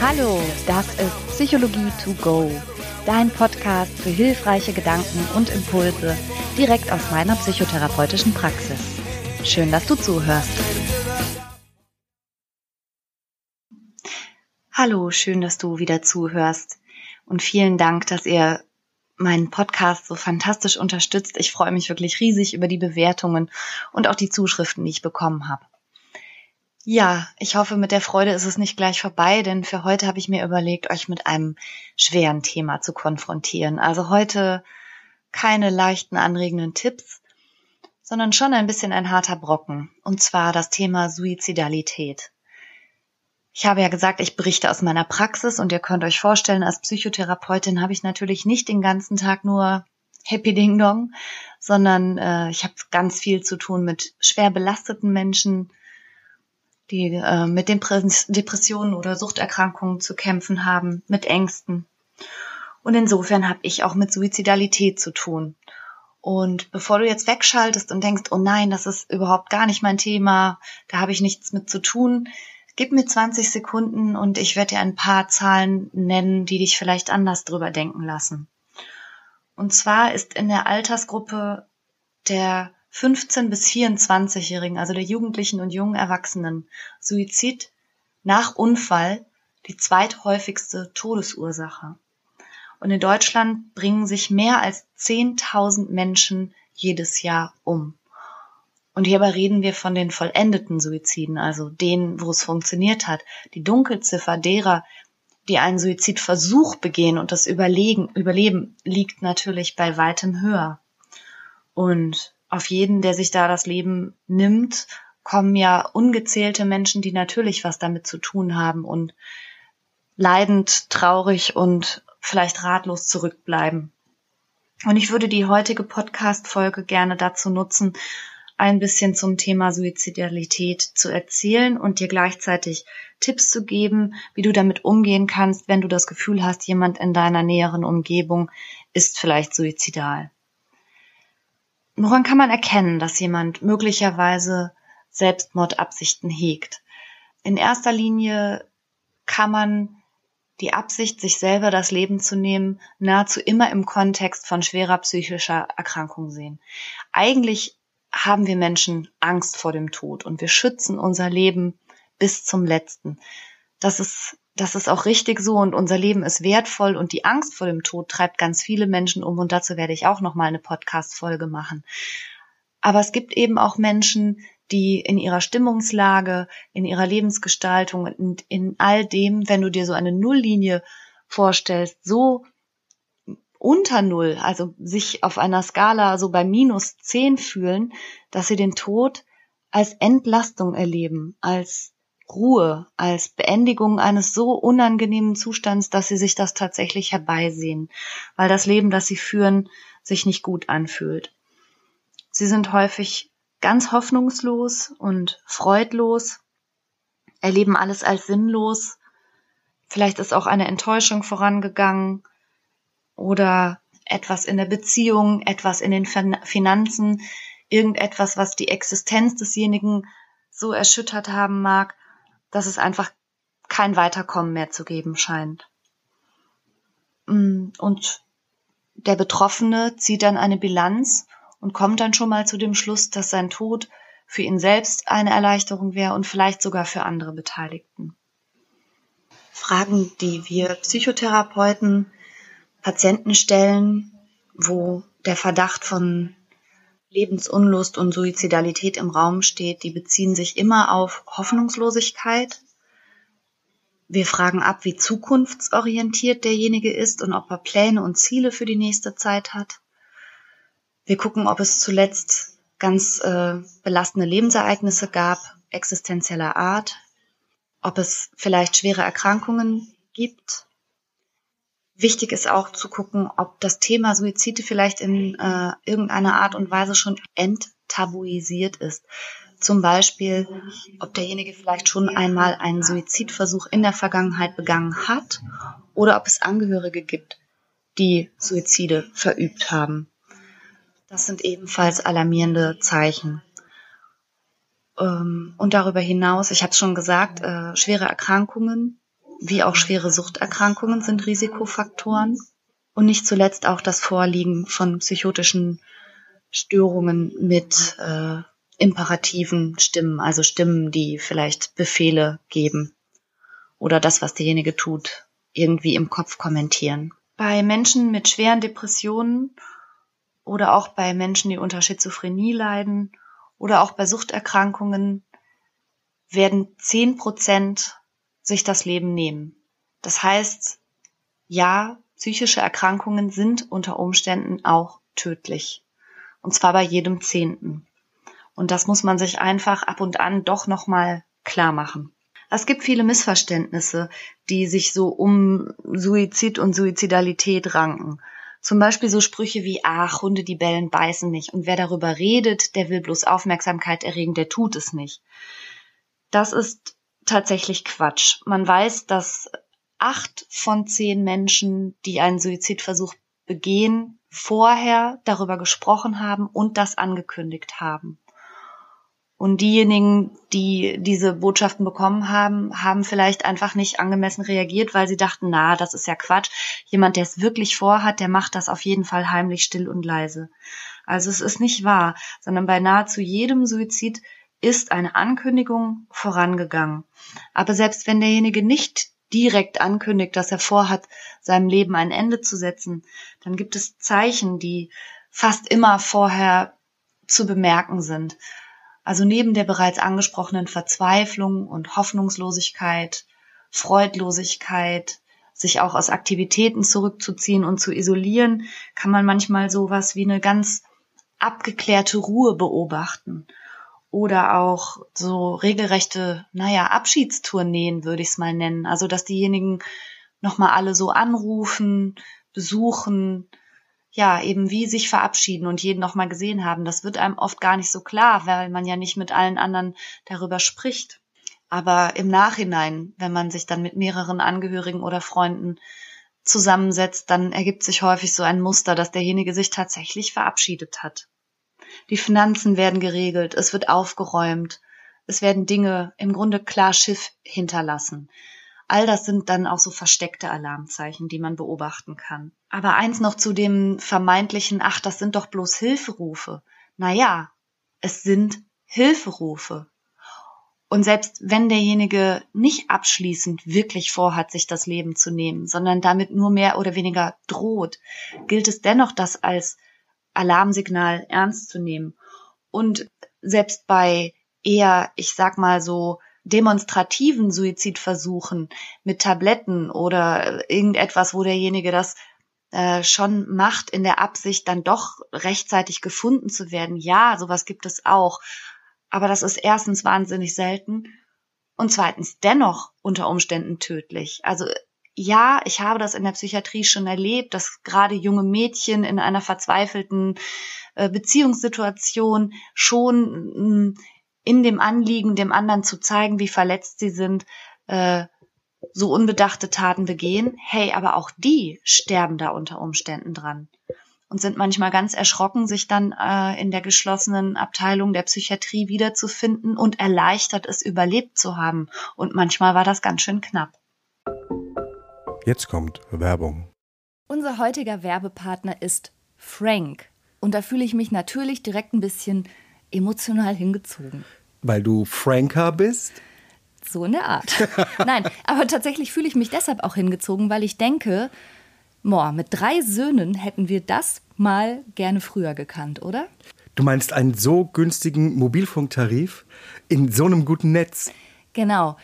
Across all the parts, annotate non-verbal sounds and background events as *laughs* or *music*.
Hallo, das ist Psychologie to go, dein Podcast für hilfreiche Gedanken und Impulse direkt aus meiner psychotherapeutischen Praxis. Schön, dass du zuhörst. Hallo, schön, dass du wieder zuhörst. Und vielen Dank, dass ihr meinen Podcast so fantastisch unterstützt. Ich freue mich wirklich riesig über die Bewertungen und auch die Zuschriften, die ich bekommen habe. Ja, ich hoffe, mit der Freude ist es nicht gleich vorbei, denn für heute habe ich mir überlegt, euch mit einem schweren Thema zu konfrontieren. Also heute keine leichten, anregenden Tipps, sondern schon ein bisschen ein harter Brocken, und zwar das Thema Suizidalität. Ich habe ja gesagt, ich berichte aus meiner Praxis und ihr könnt euch vorstellen, als Psychotherapeutin habe ich natürlich nicht den ganzen Tag nur Happy Ding Dong, sondern äh, ich habe ganz viel zu tun mit schwer belasteten Menschen, die äh, mit Depressionen oder Suchterkrankungen zu kämpfen haben, mit Ängsten. Und insofern habe ich auch mit Suizidalität zu tun. Und bevor du jetzt wegschaltest und denkst, oh nein, das ist überhaupt gar nicht mein Thema, da habe ich nichts mit zu tun, Gib mir 20 Sekunden und ich werde dir ein paar Zahlen nennen, die dich vielleicht anders drüber denken lassen. Und zwar ist in der Altersgruppe der 15 bis 24-Jährigen, also der Jugendlichen und jungen Erwachsenen, Suizid nach Unfall die zweithäufigste Todesursache. Und in Deutschland bringen sich mehr als 10.000 Menschen jedes Jahr um. Und hierbei reden wir von den vollendeten Suiziden, also denen, wo es funktioniert hat. Die Dunkelziffer derer, die einen Suizidversuch begehen und das Überlegen, Überleben liegt natürlich bei weitem höher. Und auf jeden, der sich da das Leben nimmt, kommen ja ungezählte Menschen, die natürlich was damit zu tun haben und leidend, traurig und vielleicht ratlos zurückbleiben. Und ich würde die heutige Podcast-Folge gerne dazu nutzen, ein bisschen zum Thema Suizidalität zu erzählen und dir gleichzeitig Tipps zu geben, wie du damit umgehen kannst, wenn du das Gefühl hast, jemand in deiner näheren Umgebung ist vielleicht suizidal. Woran kann man erkennen, dass jemand möglicherweise Selbstmordabsichten hegt? In erster Linie kann man die Absicht, sich selber das Leben zu nehmen, nahezu immer im Kontext von schwerer psychischer Erkrankung sehen. Eigentlich haben wir Menschen Angst vor dem Tod und wir schützen unser Leben bis zum letzten. Das ist, das ist auch richtig so und unser Leben ist wertvoll und die Angst vor dem Tod treibt ganz viele Menschen um und dazu werde ich auch noch mal eine Podcast Folge machen. Aber es gibt eben auch Menschen, die in ihrer Stimmungslage, in ihrer Lebensgestaltung und in all dem, wenn du dir so eine Nulllinie vorstellst, so unter Null, also sich auf einer Skala so bei minus zehn fühlen, dass sie den Tod als Entlastung erleben, als Ruhe, als Beendigung eines so unangenehmen Zustands, dass sie sich das tatsächlich herbeisehen, weil das Leben, das sie führen, sich nicht gut anfühlt. Sie sind häufig ganz hoffnungslos und freudlos, erleben alles als sinnlos, vielleicht ist auch eine Enttäuschung vorangegangen, oder etwas in der Beziehung, etwas in den Finanzen, irgendetwas, was die Existenz desjenigen so erschüttert haben mag, dass es einfach kein Weiterkommen mehr zu geben scheint. Mm, und der Betroffene zieht dann eine Bilanz und kommt dann schon mal zu dem Schluss, dass sein Tod für ihn selbst eine Erleichterung wäre und vielleicht sogar für andere Beteiligten. Fragen, die wir Psychotherapeuten Patienten stellen, wo der Verdacht von Lebensunlust und Suizidalität im Raum steht, die beziehen sich immer auf Hoffnungslosigkeit. Wir fragen ab, wie zukunftsorientiert derjenige ist und ob er Pläne und Ziele für die nächste Zeit hat. Wir gucken, ob es zuletzt ganz äh, belastende Lebensereignisse gab, existenzieller Art, ob es vielleicht schwere Erkrankungen gibt, Wichtig ist auch zu gucken, ob das Thema Suizide vielleicht in äh, irgendeiner Art und Weise schon enttabuisiert ist. Zum Beispiel, ob derjenige vielleicht schon einmal einen Suizidversuch in der Vergangenheit begangen hat oder ob es Angehörige gibt, die Suizide verübt haben. Das sind ebenfalls alarmierende Zeichen. Ähm, und darüber hinaus, ich habe es schon gesagt, äh, schwere Erkrankungen wie auch schwere Suchterkrankungen sind Risikofaktoren und nicht zuletzt auch das Vorliegen von psychotischen Störungen mit äh, imperativen Stimmen, also Stimmen, die vielleicht Befehle geben oder das, was derjenige tut, irgendwie im Kopf kommentieren. Bei Menschen mit schweren Depressionen oder auch bei Menschen, die unter Schizophrenie leiden oder auch bei Suchterkrankungen werden zehn Prozent sich das Leben nehmen. Das heißt, ja, psychische Erkrankungen sind unter Umständen auch tödlich. Und zwar bei jedem Zehnten. Und das muss man sich einfach ab und an doch nochmal klar machen. Es gibt viele Missverständnisse, die sich so um Suizid und Suizidalität ranken. Zum Beispiel so Sprüche wie, ach, Hunde, die bellen, beißen nicht. Und wer darüber redet, der will bloß Aufmerksamkeit erregen, der tut es nicht. Das ist tatsächlich Quatsch. Man weiß, dass acht von zehn Menschen, die einen Suizidversuch begehen, vorher darüber gesprochen haben und das angekündigt haben. Und diejenigen, die diese Botschaften bekommen haben, haben vielleicht einfach nicht angemessen reagiert, weil sie dachten, na, das ist ja Quatsch. Jemand, der es wirklich vorhat, der macht das auf jeden Fall heimlich still und leise. Also es ist nicht wahr, sondern bei nahezu jedem Suizid ist eine Ankündigung vorangegangen. Aber selbst wenn derjenige nicht direkt ankündigt, dass er vorhat, seinem Leben ein Ende zu setzen, dann gibt es Zeichen, die fast immer vorher zu bemerken sind. Also neben der bereits angesprochenen Verzweiflung und Hoffnungslosigkeit, Freudlosigkeit, sich auch aus Aktivitäten zurückzuziehen und zu isolieren, kann man manchmal sowas wie eine ganz abgeklärte Ruhe beobachten. Oder auch so regelrechte, naja, Abschiedstourneen würde ich es mal nennen. Also, dass diejenigen nochmal alle so anrufen, besuchen, ja, eben wie sich verabschieden und jeden nochmal gesehen haben. Das wird einem oft gar nicht so klar, weil man ja nicht mit allen anderen darüber spricht. Aber im Nachhinein, wenn man sich dann mit mehreren Angehörigen oder Freunden zusammensetzt, dann ergibt sich häufig so ein Muster, dass derjenige sich tatsächlich verabschiedet hat. Die Finanzen werden geregelt, es wird aufgeräumt, es werden Dinge im Grunde klar Schiff hinterlassen. All das sind dann auch so versteckte Alarmzeichen, die man beobachten kann. Aber eins noch zu dem vermeintlichen, ach, das sind doch bloß Hilferufe. Naja, es sind Hilferufe. Und selbst wenn derjenige nicht abschließend wirklich vorhat, sich das Leben zu nehmen, sondern damit nur mehr oder weniger droht, gilt es dennoch, das als Alarmsignal ernst zu nehmen. Und selbst bei eher, ich sag mal so, demonstrativen Suizidversuchen mit Tabletten oder irgendetwas, wo derjenige das äh, schon macht in der Absicht, dann doch rechtzeitig gefunden zu werden. Ja, sowas gibt es auch. Aber das ist erstens wahnsinnig selten und zweitens dennoch unter Umständen tödlich. Also ja, ich habe das in der Psychiatrie schon erlebt, dass gerade junge Mädchen in einer verzweifelten äh, Beziehungssituation schon mh, in dem Anliegen, dem anderen zu zeigen, wie verletzt sie sind, äh, so unbedachte Taten begehen. Hey, aber auch die sterben da unter Umständen dran und sind manchmal ganz erschrocken, sich dann äh, in der geschlossenen Abteilung der Psychiatrie wiederzufinden und erleichtert es überlebt zu haben. Und manchmal war das ganz schön knapp. Jetzt kommt Werbung. Unser heutiger Werbepartner ist Frank. Und da fühle ich mich natürlich direkt ein bisschen emotional hingezogen. Weil du Franker bist? So in der Art. *laughs* Nein, aber tatsächlich fühle ich mich deshalb auch hingezogen, weil ich denke, boah, mit drei Söhnen hätten wir das mal gerne früher gekannt, oder? Du meinst einen so günstigen Mobilfunktarif in so einem guten Netz? Genau.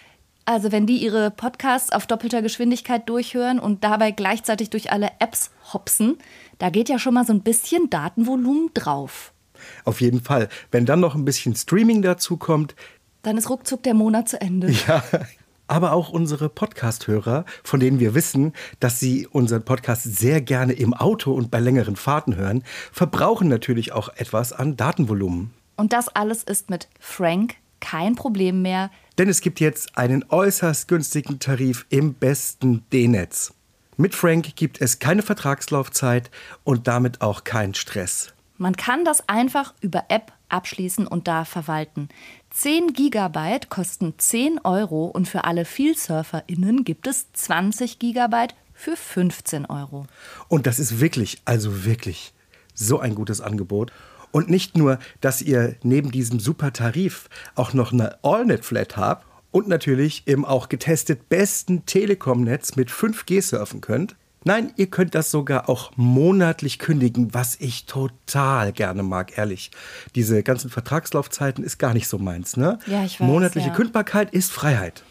Also wenn die ihre Podcasts auf doppelter Geschwindigkeit durchhören und dabei gleichzeitig durch alle Apps hopsen, da geht ja schon mal so ein bisschen Datenvolumen drauf. Auf jeden Fall. Wenn dann noch ein bisschen Streaming dazu kommt. Dann ist ruckzuck der Monat zu Ende. *laughs* Ja. Aber auch unsere Podcast-Hörer, von denen wir wissen, dass sie unseren Podcast sehr gerne im Auto und bei längeren Fahrten hören, verbrauchen natürlich auch etwas an Datenvolumen. Und das alles ist mit Frank kein Problem mehr. Denn es gibt jetzt einen äußerst günstigen Tarif im besten D-Netz. Mit Frank gibt es keine Vertragslaufzeit und damit auch keinen Stress. Man kann das einfach über App abschließen und da verwalten. 10 Gigabyte kosten 10 Euro und für alle VielsurferInnen gibt es 20 Gigabyte für 15 Euro. Und das ist wirklich, also wirklich so ein gutes Angebot. Und nicht nur, dass ihr neben diesem super Tarif auch noch eine AllNet-Flat habt und natürlich im auch getestet besten Telekom-Netz mit 5G surfen könnt. Nein, ihr könnt das sogar auch monatlich kündigen, was ich total gerne mag, ehrlich. Diese ganzen Vertragslaufzeiten ist gar nicht so meins, ne? Ja, ich weiß, Monatliche ja. Kündbarkeit ist Freiheit.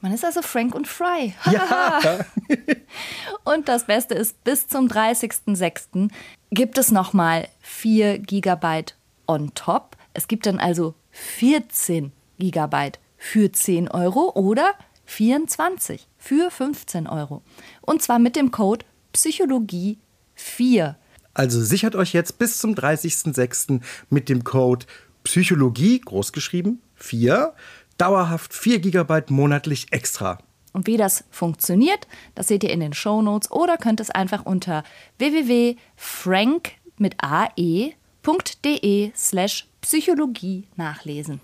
Man ist also Frank und Fry. Ja. *laughs* Und das Beste ist, bis zum 30.06. gibt es nochmal 4 Gigabyte on top. Es gibt dann also 14 Gigabyte für 10 Euro oder 24 für 15 Euro. Und zwar mit dem Code Psychologie 4. Also sichert euch jetzt bis zum 30.06. mit dem Code Psychologie, großgeschrieben, 4, dauerhaft 4 GB monatlich extra. Und wie das funktioniert, das seht ihr in den Shownotes oder könnt es einfach unter www.frank mit ae.de slash Psychologie nachlesen.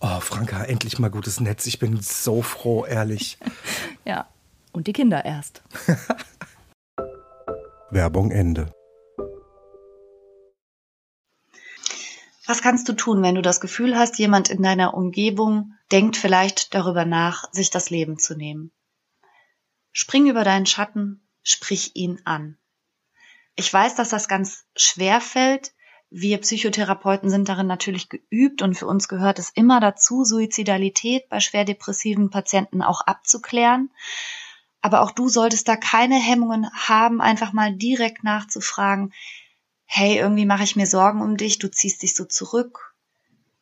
Oh, Franka, endlich mal gutes Netz. Ich bin so froh, ehrlich. *laughs* Ja, und die Kinder erst. *laughs* Werbung Ende. Was kannst du tun, wenn du das Gefühl hast, jemand in deiner Umgebung denkt vielleicht darüber nach, sich das Leben zu nehmen? Spring über deinen Schatten, sprich ihn an. Ich weiß, dass das ganz schwer fällt. Wir Psychotherapeuten sind darin natürlich geübt und für uns gehört es immer dazu, Suizidalität bei schwer depressiven Patienten auch abzuklären. Aber auch du solltest da keine Hemmungen haben, einfach mal direkt nachzufragen, hey, irgendwie mache ich mir Sorgen um dich, du ziehst dich so zurück.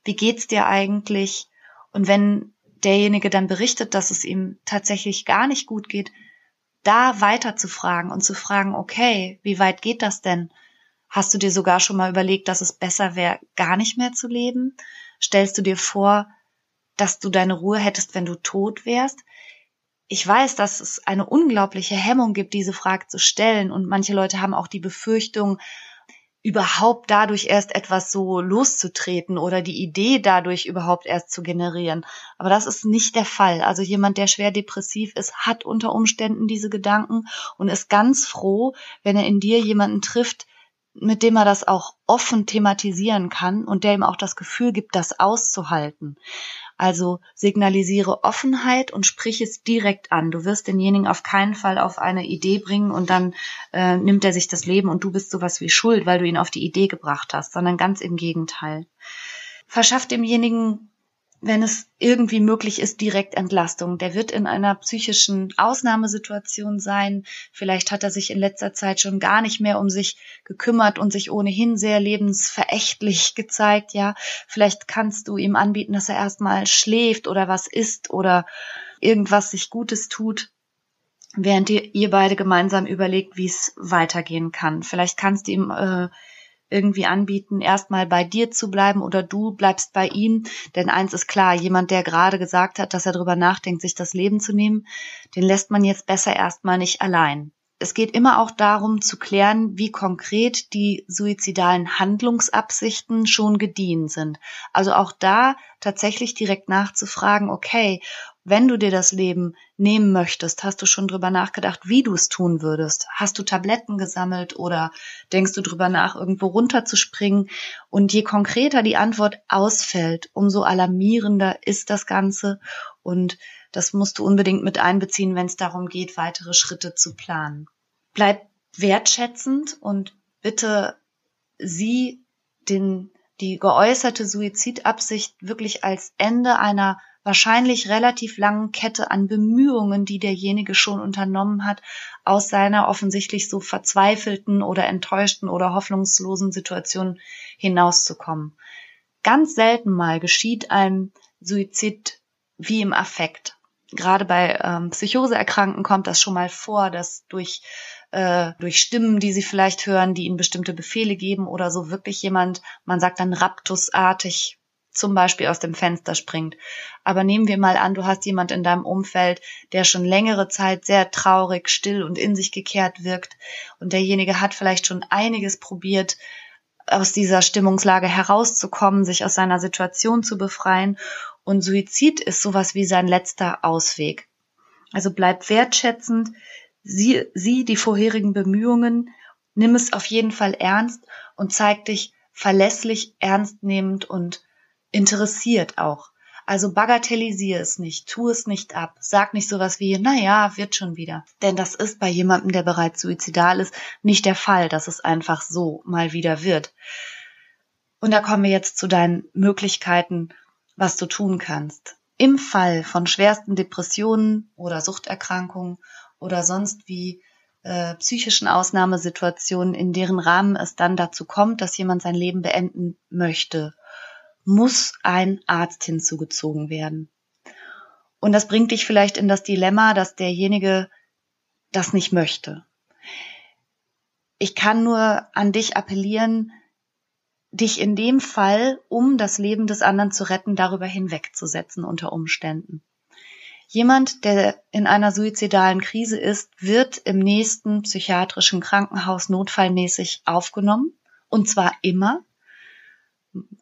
Wie geht's dir eigentlich? Und wenn derjenige dann berichtet, dass es ihm tatsächlich gar nicht gut geht, da weiter zu fragen und zu fragen, okay, wie weit geht das denn? Hast du dir sogar schon mal überlegt, dass es besser wäre, gar nicht mehr zu leben? Stellst du dir vor, dass du deine Ruhe hättest, wenn du tot wärst? Ich weiß, dass es eine unglaubliche Hemmung gibt, diese Frage zu stellen. Und manche Leute haben auch die Befürchtung, überhaupt dadurch erst etwas so loszutreten oder die Idee dadurch überhaupt erst zu generieren. Aber das ist nicht der Fall. Also jemand, der schwer depressiv ist, hat unter Umständen diese Gedanken und ist ganz froh, wenn er in dir jemanden trifft, mit dem er das auch offen thematisieren kann und der ihm auch das Gefühl gibt, das auszuhalten. Also signalisiere Offenheit und sprich es direkt an. Du wirst denjenigen auf keinen Fall auf eine Idee bringen und dann äh, nimmt er sich das Leben und du bist sowas wie schuld, weil du ihn auf die Idee gebracht hast, sondern ganz im Gegenteil. Verschaff demjenigen wenn es irgendwie möglich ist, direkt Entlastung. Der wird in einer psychischen Ausnahmesituation sein. Vielleicht hat er sich in letzter Zeit schon gar nicht mehr um sich gekümmert und sich ohnehin sehr lebensverächtlich *laughs* gezeigt. Ja, vielleicht kannst du ihm anbieten, dass er erstmal schläft oder was isst oder irgendwas sich Gutes tut während ihr, ihr beide gemeinsam überlegt, wie es weitergehen kann. Vielleicht kannst du ihm äh, irgendwie anbieten, erstmal bei dir zu bleiben oder du bleibst bei ihm. Denn eins ist klar, jemand, der gerade gesagt hat, dass er darüber nachdenkt, sich das Leben zu nehmen, den lässt man jetzt besser erstmal nicht allein. Es geht immer auch darum zu klären, wie konkret die suizidalen Handlungsabsichten schon gediehen sind. Also auch da tatsächlich direkt nachzufragen, okay, wenn du dir das Leben nehmen möchtest, hast du schon drüber nachgedacht, wie du es tun würdest? Hast du Tabletten gesammelt oder denkst du drüber nach, irgendwo runterzuspringen? Und je konkreter die Antwort ausfällt, umso alarmierender ist das Ganze und das musst du unbedingt mit einbeziehen, wenn es darum geht, weitere Schritte zu planen. Bleib wertschätzend und bitte sieh den, die geäußerte Suizidabsicht wirklich als Ende einer wahrscheinlich relativ langen Kette an Bemühungen, die derjenige schon unternommen hat, aus seiner offensichtlich so verzweifelten oder enttäuschten oder hoffnungslosen Situation hinauszukommen. Ganz selten mal geschieht ein Suizid wie im Affekt. Gerade bei ähm, Psychoseerkrankten kommt das schon mal vor, dass durch äh, durch Stimmen, die sie vielleicht hören, die ihnen bestimmte Befehle geben oder so wirklich jemand, man sagt dann raptusartig zum Beispiel aus dem Fenster springt. Aber nehmen wir mal an, du hast jemand in deinem Umfeld, der schon längere Zeit sehr traurig, still und in sich gekehrt wirkt und derjenige hat vielleicht schon einiges probiert, aus dieser Stimmungslage herauszukommen, sich aus seiner Situation zu befreien und Suizid ist sowas wie sein letzter Ausweg. Also bleib wertschätzend, sieh, sieh die vorherigen Bemühungen, nimm es auf jeden Fall ernst und zeig dich verlässlich, ernstnehmend und interessiert auch. Also bagatellisiere es nicht, tu es nicht ab, sag nicht sowas wie, na ja, wird schon wieder. Denn das ist bei jemandem, der bereits suizidal ist, nicht der Fall, dass es einfach so mal wieder wird. Und da kommen wir jetzt zu deinen Möglichkeiten, was du tun kannst. Im Fall von schwersten Depressionen oder Suchterkrankungen oder sonst wie äh, psychischen Ausnahmesituationen, in deren Rahmen es dann dazu kommt, dass jemand sein Leben beenden möchte, muss ein Arzt hinzugezogen werden. Und das bringt dich vielleicht in das Dilemma, dass derjenige das nicht möchte. Ich kann nur an dich appellieren, dich in dem Fall, um das Leben des anderen zu retten, darüber hinwegzusetzen unter Umständen. Jemand, der in einer suizidalen Krise ist, wird im nächsten psychiatrischen Krankenhaus notfallmäßig aufgenommen. Und zwar immer.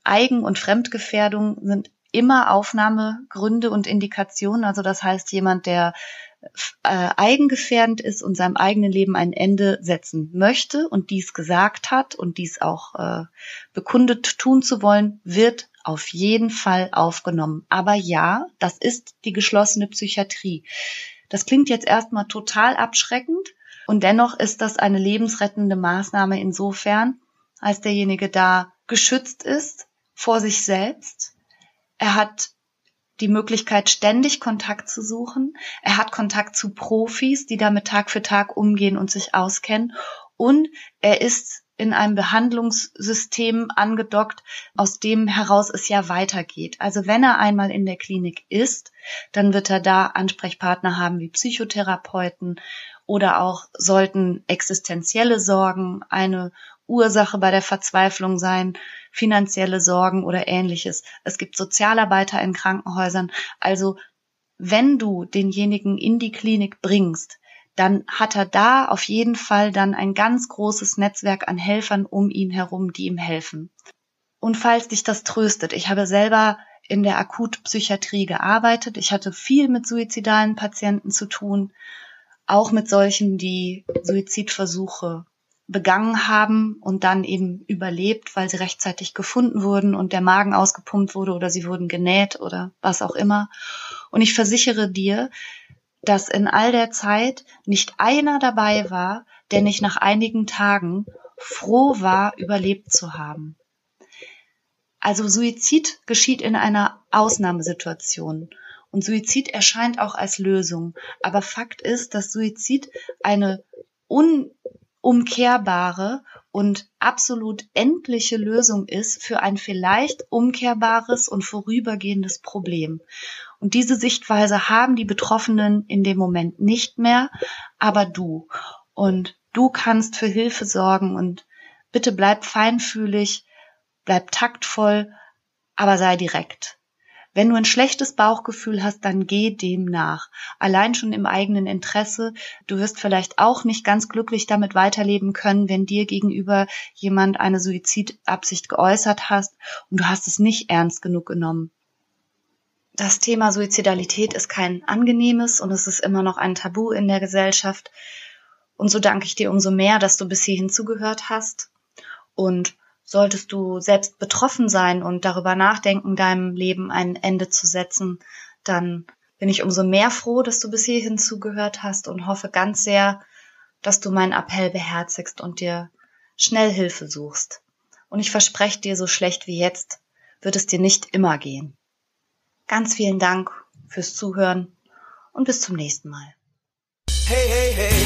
Eigen- und Fremdgefährdung sind immer Aufnahmegründe und Indikationen. Also das heißt, jemand, der äh, eigengefährdend ist und seinem eigenen Leben ein Ende setzen möchte und dies gesagt hat und dies auch äh, bekundet tun zu wollen, wird auf jeden Fall aufgenommen. Aber ja, das ist die geschlossene Psychiatrie. Das klingt jetzt erstmal total abschreckend und dennoch ist das eine lebensrettende Maßnahme insofern, als derjenige da geschützt ist vor sich selbst. Er hat die Möglichkeit, ständig Kontakt zu suchen. Er hat Kontakt zu Profis, die damit Tag für Tag umgehen und sich auskennen. Und er ist in einem Behandlungssystem angedockt, aus dem heraus es ja weitergeht. Also wenn er einmal in der Klinik ist, dann wird er da Ansprechpartner haben wie Psychotherapeuten oder auch sollten existenzielle Sorgen eine Ursache bei der Verzweiflung sein, finanzielle Sorgen oder ähnliches. Es gibt Sozialarbeiter in Krankenhäusern. Also wenn du denjenigen in die Klinik bringst, dann hat er da auf jeden Fall dann ein ganz großes Netzwerk an Helfern um ihn herum, die ihm helfen. Und falls dich das tröstet, ich habe selber in der Akutpsychiatrie gearbeitet. Ich hatte viel mit suizidalen Patienten zu tun, auch mit solchen, die Suizidversuche begangen haben und dann eben überlebt, weil sie rechtzeitig gefunden wurden und der Magen ausgepumpt wurde oder sie wurden genäht oder was auch immer. Und ich versichere dir, dass in all der Zeit nicht einer dabei war, der nicht nach einigen Tagen froh war, überlebt zu haben. Also Suizid geschieht in einer Ausnahmesituation. Und Suizid erscheint auch als Lösung. Aber Fakt ist, dass Suizid eine un umkehrbare und absolut endliche Lösung ist für ein vielleicht umkehrbares und vorübergehendes Problem. Und diese Sichtweise haben die Betroffenen in dem Moment nicht mehr, aber du. Und du kannst für Hilfe sorgen und bitte bleib feinfühlig, bleib taktvoll, aber sei direkt. Wenn du ein schlechtes Bauchgefühl hast, dann geh dem nach. Allein schon im eigenen Interesse. Du wirst vielleicht auch nicht ganz glücklich damit weiterleben können, wenn dir gegenüber jemand eine Suizidabsicht geäußert hast und du hast es nicht ernst genug genommen. Das Thema Suizidalität ist kein angenehmes und es ist immer noch ein Tabu in der Gesellschaft. Und so danke ich dir umso mehr, dass du bis hierhin zugehört hast. Und solltest du selbst betroffen sein und darüber nachdenken, deinem Leben ein Ende zu setzen, dann bin ich umso mehr froh, dass du bis hierhin zugehört hast und hoffe ganz sehr, dass du meinen Appell beherzigst und dir schnell Hilfe suchst. Und ich verspreche dir, so schlecht wie jetzt wird es dir nicht immer gehen. Ganz vielen Dank fürs Zuhören und bis zum nächsten Mal. Hey, hey, hey,